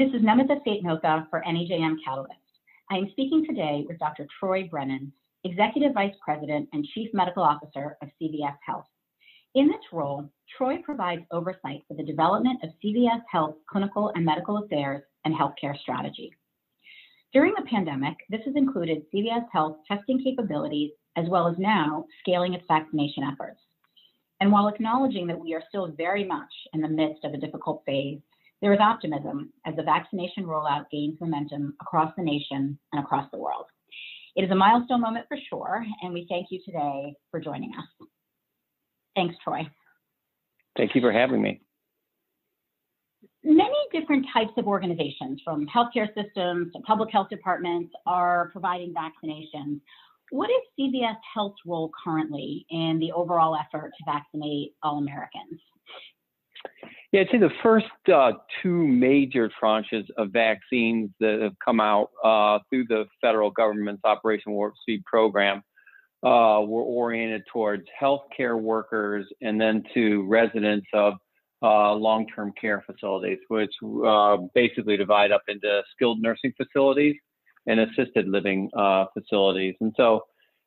This is Namita Seth Mohta for NEJM Catalyst. I am speaking today with Dr. Troy Brennan, Executive Vice President and Chief Medical Officer of CVS Health. In this role, Troy provides oversight for the development of CVS Health clinical and medical affairs and healthcare strategy. During the pandemic, this has included CVS Health testing capabilities as well as now scaling its vaccination efforts. And while acknowledging that we are still very much in the midst of a difficult phase, there is optimism as the vaccination rollout gains momentum across the nation and across the world. It is a milestone moment for sure, and we thank you today for joining us. Thanks, Troy. Thank you for having me. Many different types of organizations, from healthcare systems to public health departments, are providing vaccinations. What is CVS Health's role currently in the overall effort to vaccinate all Americans? Yeah, I'd say the first uh, two major tranches of vaccines that have come out uh, through the federal government's Operation Warp Speed program uh, were oriented towards healthcare workers and then to residents of uh, long-term care facilities, which uh, basically divide up into skilled nursing facilities and assisted living uh, facilities. And so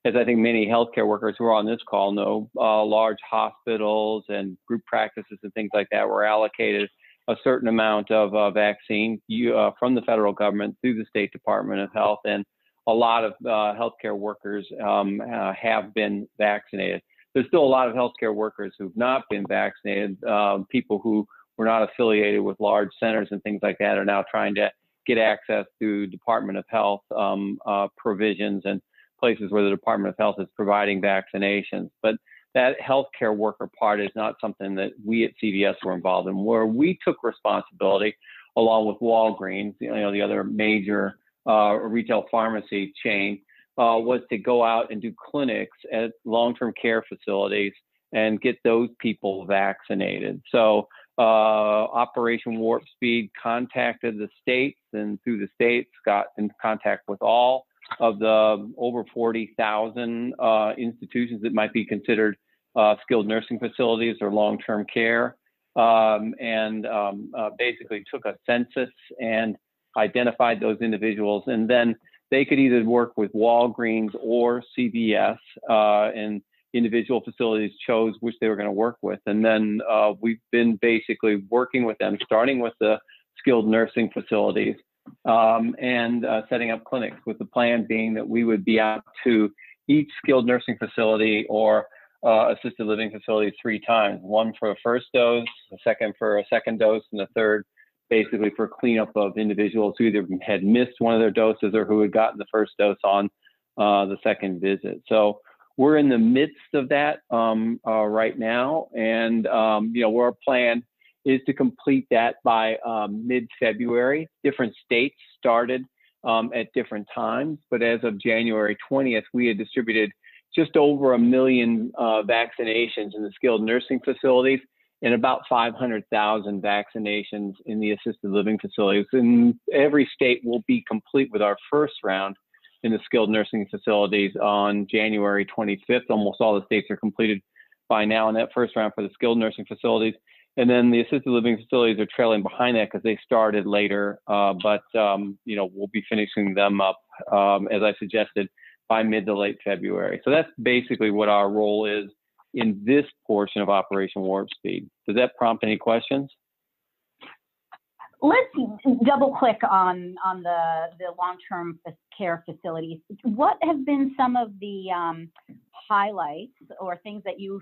as I think many healthcare workers who are on this call know, uh, large hospitals and group practices and things like that were allocated a certain amount of uh, vaccine you, uh, from the federal government through the State Department of Health, and a lot of uh, healthcare workers um, uh, have been vaccinated. There's still a lot of healthcare workers who've not been vaccinated. Um, people who were not affiliated with large centers and things like that are now trying to get access through Department of Health um, uh, provisions and places where the Department of Health is providing vaccinations. But that healthcare worker part is not something that we at CVS were involved in. Where we took responsibility, along with Walgreens, you know, the other major uh, retail pharmacy chain, uh, was to go out and do clinics at long-term care facilities and get those people vaccinated. So uh, Operation Warp Speed contacted the states, and through the states got in contact with all of the over 40,000 uh, institutions that might be considered uh, skilled nursing facilities or long-term care, um, and um, uh, basically took a census and identified those individuals, and then they could either work with Walgreens or CVS, uh, and individual facilities chose which they were going to work with, and then uh, we've been basically working with them, starting with the skilled nursing facilities um, and uh, setting up clinics with the plan being that we would be out to each skilled nursing facility or uh, assisted living facility three times one for a first dose, a second for a second dose, and a third basically for cleanup of individuals who either had missed one of their doses or who had gotten the first dose on uh, the second visit. So we're in the midst of that um, uh, right now, and um, you know, our plan is to complete that by um, mid-February. Different states started um, at different times, but as of January 20th, we had distributed just over a million uh, vaccinations in the skilled nursing facilities and about 500,000 vaccinations in the assisted living facilities. And every state will be complete with our first round in the skilled nursing facilities on January 25th. Almost all the states are completed by now in that first round for the skilled nursing facilities. And then the assisted living facilities are trailing behind that because they started later. Uh, but um, you know we'll be finishing them up um, as I suggested by mid to late February. So that's basically what our role is in this portion of Operation Warp Speed. Does that prompt any questions? Let's double click on on the the long term care facilities. What have been some of the um, highlights or things that you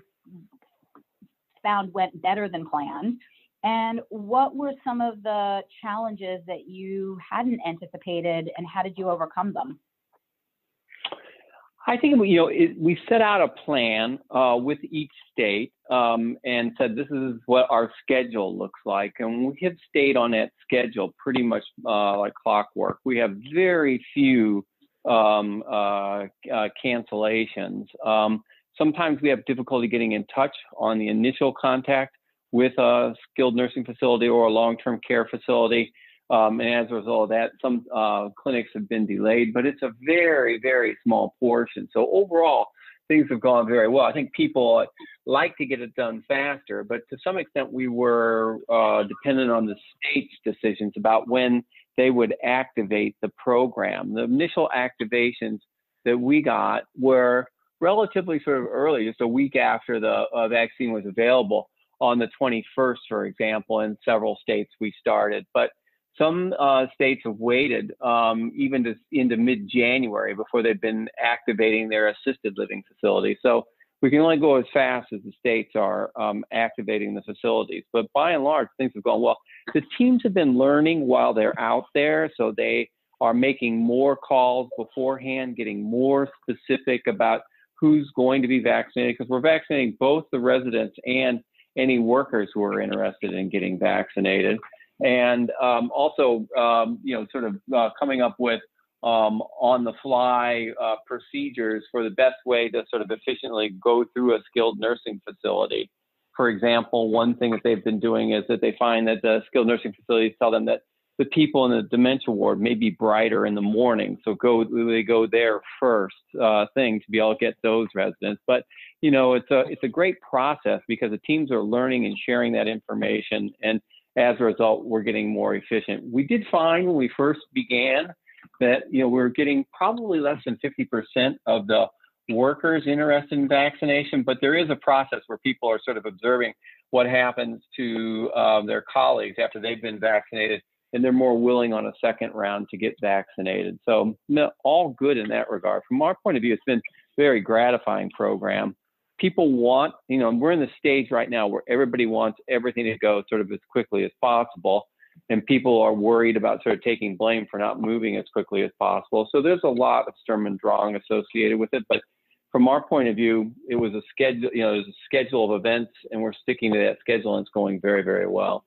found went better than planned? And what were some of the challenges that you hadn't anticipated, and how did you overcome them? I think you know it, we set out a plan uh, with each state um, and said this is what our schedule looks like, and we have stayed on that schedule pretty much uh, like clockwork. We have very few um, uh, uh cancellations. Um, Sometimes we have difficulty getting in touch on the initial contact with a skilled nursing facility or a long-term care facility. Um, and as a result of that, some uh, clinics have been delayed, but it's a very, very small portion. So overall, things have gone very well. I think people like to get it done faster, but to some extent, we were uh, dependent on the state's decisions about when they would activate the program. The initial activations that we got were relatively sort of early, just a week after the uh, vaccine was available on the 21st, for example, in several states we started. But some uh, states have waited um, even to, into mid January before they've been activating their assisted living facilities. So we can only go as fast as the states are um, activating the facilities. But by and large, things have gone well. The teams have been learning while they're out there, so they are making more calls beforehand, getting more specific about who's going to be vaccinated, because we're vaccinating both the residents and any workers who are interested in getting vaccinated and um, also um, you know sort of uh, coming up with um, on the fly uh, procedures for the best way to sort of efficiently go through a skilled nursing facility. For example, one thing that they've been doing is that they find that the skilled nursing facilities tell them that the people in the dementia ward may be brighter in the morning, so go they go there first uh, thing to be able to get those residents. But you know, it's a it's a great process because the teams are learning and sharing that information and as a result, we're getting more efficient. We did find when we first began that you know we are getting probably less than 50% of the workers interested in vaccination, but there is a process where people are sort of observing what happens to uh, their colleagues after they've been vaccinated, and they're more willing on a second round to get vaccinated. So all good in that regard. From our point of view, it's been a very gratifying program people want, you know, we're in the stage right now where everybody wants everything to go sort of as quickly as possible. And people are worried about sort of taking blame for not moving as quickly as possible. So there's a lot of Sturm and Drang associated with it. But from our point of view, it was a schedule, you know, there's a schedule of events and we're sticking to that schedule and it's going very, very well.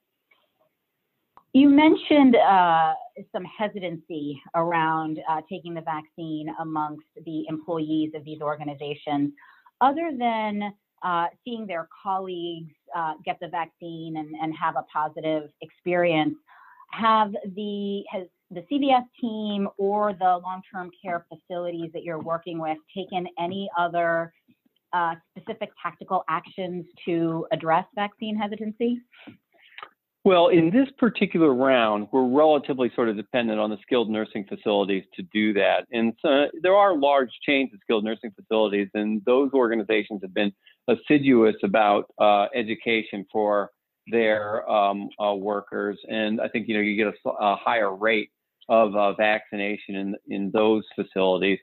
You mentioned uh, some hesitancy around uh, taking the vaccine amongst the employees of these organizations other than uh, seeing their colleagues uh, get the vaccine and, and have a positive experience, have the has the CVS team or the long-term care facilities that you're working with taken any other uh, specific tactical actions to address vaccine hesitancy? Well, in this particular round, we're relatively sort of dependent on the skilled nursing facilities to do that. And so there are large chains of skilled nursing facilities, and those organizations have been assiduous about uh, education for their um, uh, workers. And I think you know you get a, a higher rate of uh, vaccination in in those facilities.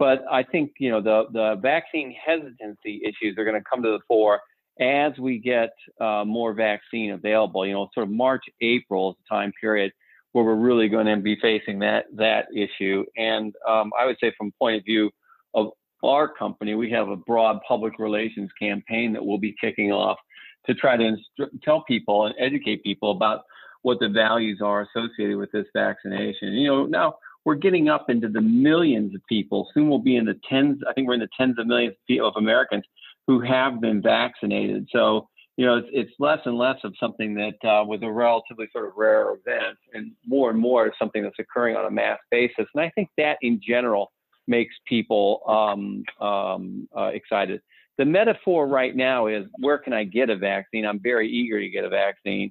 But I think you know the the vaccine hesitancy issues are going to come to the fore as we get uh, more vaccine available, you know, sort of March, April is the time period where we're really going to be facing that that issue. And um, I would say, from point of view of our company, we have a broad public relations campaign that we'll be kicking off to try to inst- tell people and educate people about what the values are associated with this vaccination. You know, now we're getting up into the millions of people. Soon we'll be in the tens. I think we're in the tens of millions of Americans who have been vaccinated. So, you know, it's, it's less and less of something that uh, was a relatively sort of rare event, and more and more is something that's occurring on a mass basis. And I think that in general makes people um, um, uh, excited. The metaphor right now is where can I get a vaccine? I'm very eager to get a vaccine,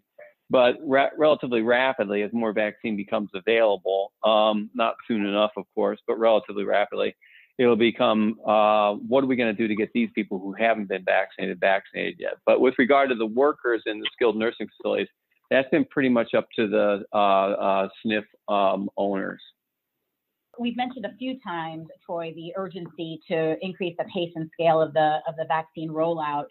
but relatively rapidly, as more vaccine becomes available, um, not soon enough, of course, but relatively rapidly, it'll become uh, what are we going to do to get these people who haven't been vaccinated vaccinated yet? But with regard to the workers in the skilled nursing facilities, that's been pretty much up to the uh, uh, SNF um, owners. We've mentioned a few times, Troy, the urgency to increase the pace and scale of the of the vaccine rollout.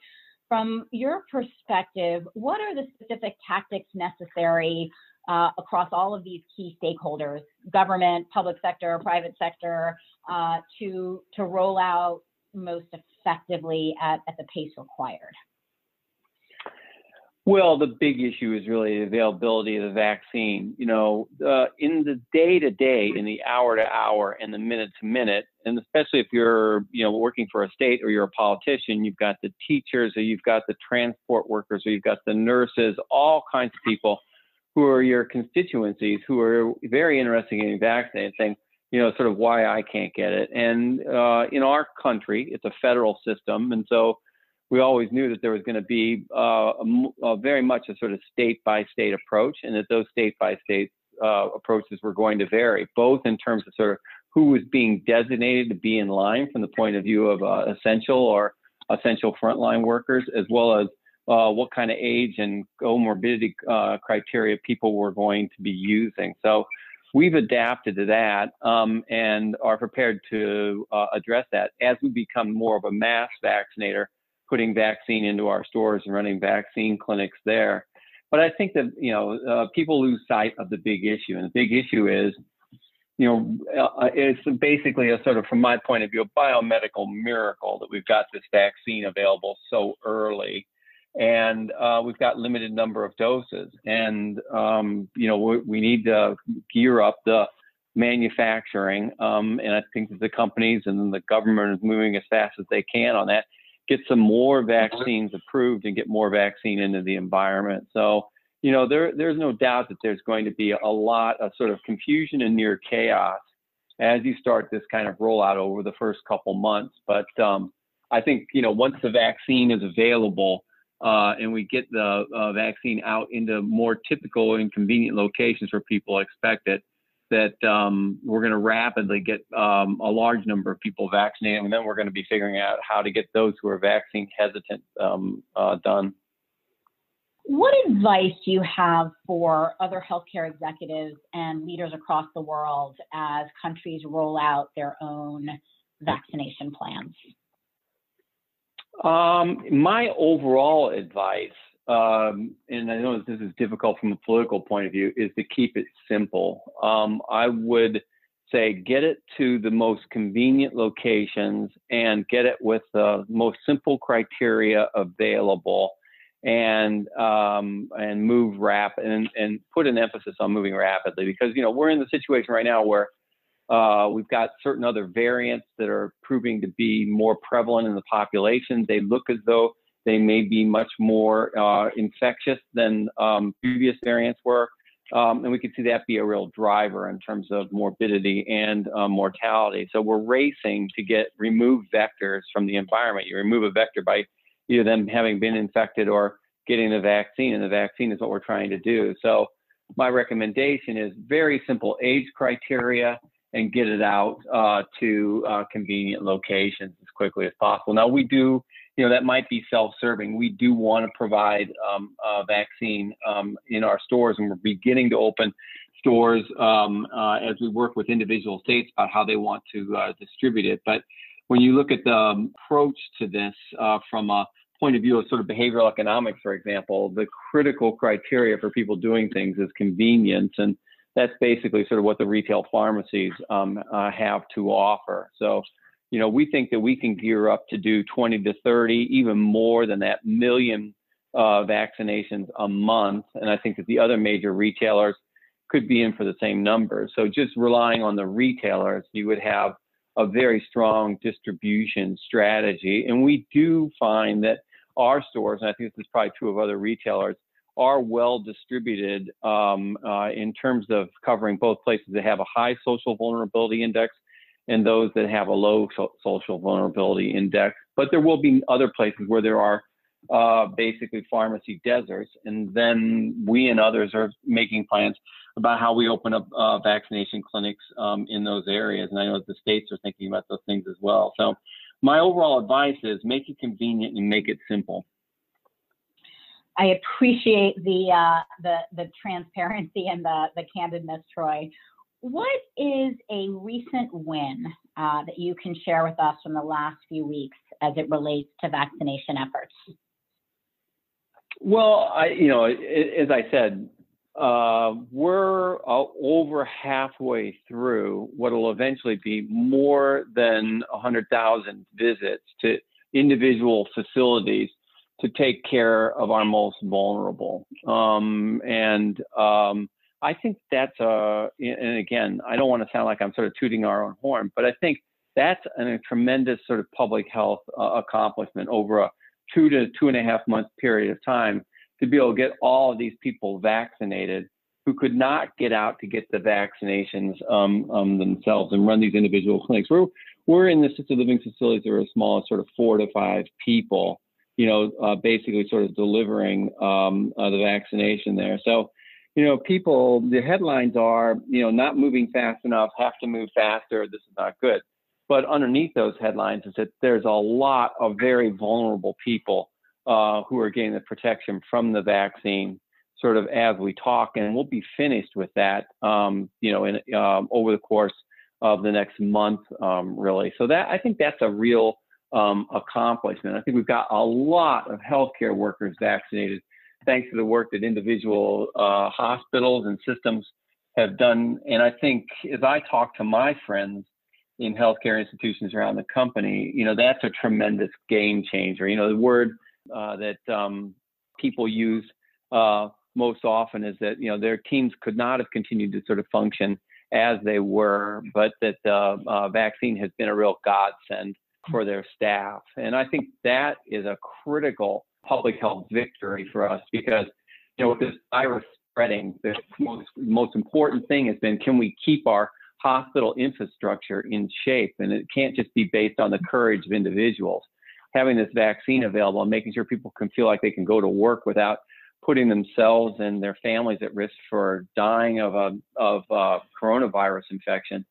From your perspective, what are the specific tactics necessary uh, across all of these key stakeholders, government, public sector, private sector, uh, to, to roll out most effectively at, at the pace required? Well, the big issue is really the availability of the vaccine. You know, uh, in the day to day, in the hour to hour, and the minute to minute, and especially if you're, you know, working for a state or you're a politician, you've got the teachers, or you've got the transport workers, or you've got the nurses, all kinds of people who are your constituencies who are very interested in getting vaccinated, saying, you know, sort of why I can't get it. And uh, in our country, it's a federal system, and so we always knew that there was going to be uh, a, a very much a sort of state by state approach, and that those state by state uh, approaches were going to vary, both in terms of sort of who was being designated to be in line from the point of view of uh, essential or essential frontline workers, as well as uh, what kind of age and comorbidity uh, criteria people were going to be using. So we've adapted to that um, and are prepared to uh, address that as we become more of a mass vaccinator, putting vaccine into our stores and running vaccine clinics there. But I think that you know uh, people lose sight of the big issue, and the big issue is, you know, uh, it's basically a sort of, from my point of view, a biomedical miracle that we've got this vaccine available so early, and uh, we've got limited number of doses, and um, you know we, we, need to gear up the manufacturing, um, and I think that the companies and the government is moving as fast as they can on that get some more vaccines approved and get more vaccine into the environment. So, you know, there, there's no doubt that there's going to be a lot of sort of confusion and near chaos as you start this kind of rollout over the first couple months. But um, I think, you know, once the vaccine is available uh, and we get the uh, vaccine out into more typical and convenient locations where people expect it, that um, we're going to rapidly get um, a large number of people vaccinated, and then we're going to be figuring out how to get those who are vaccine hesitant um, uh, done. What advice do you have for other healthcare executives and leaders across the world as countries roll out their own vaccination plans? Um, my overall advice um, and I know this is difficult from a political point of view, is to keep it simple. Um, I would say get it to the most convenient locations and get it with the most simple criteria available and um, and move rapid and, and put an emphasis on moving rapidly because you know we're in the situation right now where uh, we've got certain other variants that are proving to be more prevalent in the population. They look as though they may be much more uh, infectious than um, previous variants were. Um, and we could see that be a real driver in terms of morbidity and uh, mortality. So we're racing to get removed vectors from the environment. You remove a vector by either them having been infected or getting the vaccine, and the vaccine is what we're trying to do. So my recommendation is very simple age criteria and get it out uh, to uh, convenient locations as quickly as possible. Now we do you know, that might be self-serving. We do want to provide um, a vaccine um, in our stores, and we're beginning to open stores um, uh, as we work with individual states about how they want to uh, distribute it. But when you look at the um, approach to this uh, from a point of view of sort of behavioral economics, for example, the critical criteria for people doing things is convenience, and that's basically sort of what the retail pharmacies um, uh, have to offer. So you know, we think that we can gear up to do 20 to 30, even more than that million uh, vaccinations a month. And I think that the other major retailers could be in for the same number. So just relying on the retailers, you would have a very strong distribution strategy. And we do find that our stores, and I think this is probably true of other retailers, are well distributed um, uh, in terms of covering both places that have a high social vulnerability index and those that have a low so- social vulnerability index. But there will be other places where there are uh, basically pharmacy deserts, and then we and others are making plans about how we open up uh, vaccination clinics um, in those areas. And I know the states are thinking about those things as well. So my overall advice is make it convenient and make it simple. I appreciate the uh, the the transparency and the the candidness, Troy. What is a recent win uh, that you can share with us from the last few weeks as it relates to vaccination efforts? Well, I, you know, as I said, uh, we're uh, over halfway through what will eventually be more than 100,000 visits to individual facilities to take care of our most vulnerable. Um, and um, I think that's a, and again, I don't want to sound like I'm sort of tooting our own horn, but I think that's an, a tremendous sort of public health uh, accomplishment over a two to two and a half month period of time to be able to get all of these people vaccinated who could not get out to get the vaccinations um, um, themselves and run these individual clinics. We're, we're in the assisted living facilities that are as small, as sort of four to five people, you know, uh, basically sort of delivering um, uh, the vaccination there. So, you know, people, the headlines are, you know, not moving fast enough, have to move faster, this is not good. But underneath those headlines is that there's a lot of very vulnerable people uh, who are getting the protection from the vaccine sort of as we talk, and we'll be finished with that, um, you know, in, um, over the course of the next month, um, really. So that I think that's a real um, accomplishment. I think we've got a lot of healthcare workers vaccinated, thanks to the work that individual uh, hospitals and systems have done. And I think as I talk to my friends in healthcare institutions around the company, you know, that's a tremendous game changer. You know, the word uh, that um, people use uh, most often is that you know their teams could not have continued to sort of function as they were, but that the uh, vaccine has been a real godsend for their staff. And I think that is a critical public health victory for us because you know with this virus spreading, the most most important thing has been can we keep our hospital infrastructure in shape, and it can't just be based on the courage of individuals. Having this vaccine available and making sure people can feel like they can go to work without putting themselves and their families at risk for dying of a of a coronavirus infection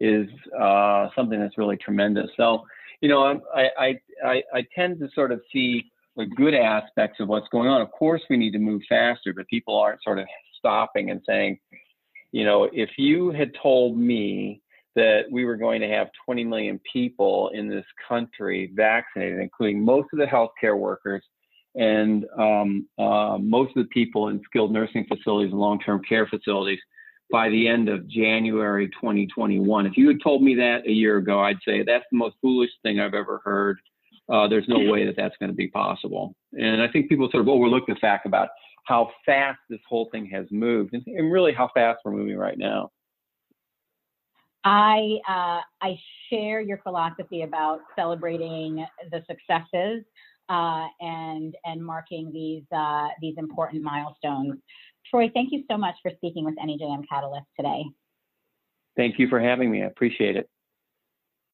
is uh, something that's really tremendous. So, you know, I, I I I tend to sort of see the good aspects of what's going on. Of course, we need to move faster, but people aren't sort of stopping and saying, you know, if you had told me that we were going to have 20 million people in this country vaccinated, including most of the healthcare workers and um, uh, most of the people in skilled nursing facilities and long-term care facilities by the end of January 2021. If you had told me that a year ago, I'd say that's the most foolish thing I've ever heard. Uh, there's no way that that's going to be possible. And I think people sort of overlook the fact about how fast this whole thing has moved and, and really how fast we're moving right now. I uh, I share your philosophy about celebrating the successes uh, and and marking these uh, these important milestones. Troy, thank you so much for speaking with NEJM Catalyst today. Thank you for having me. I appreciate it.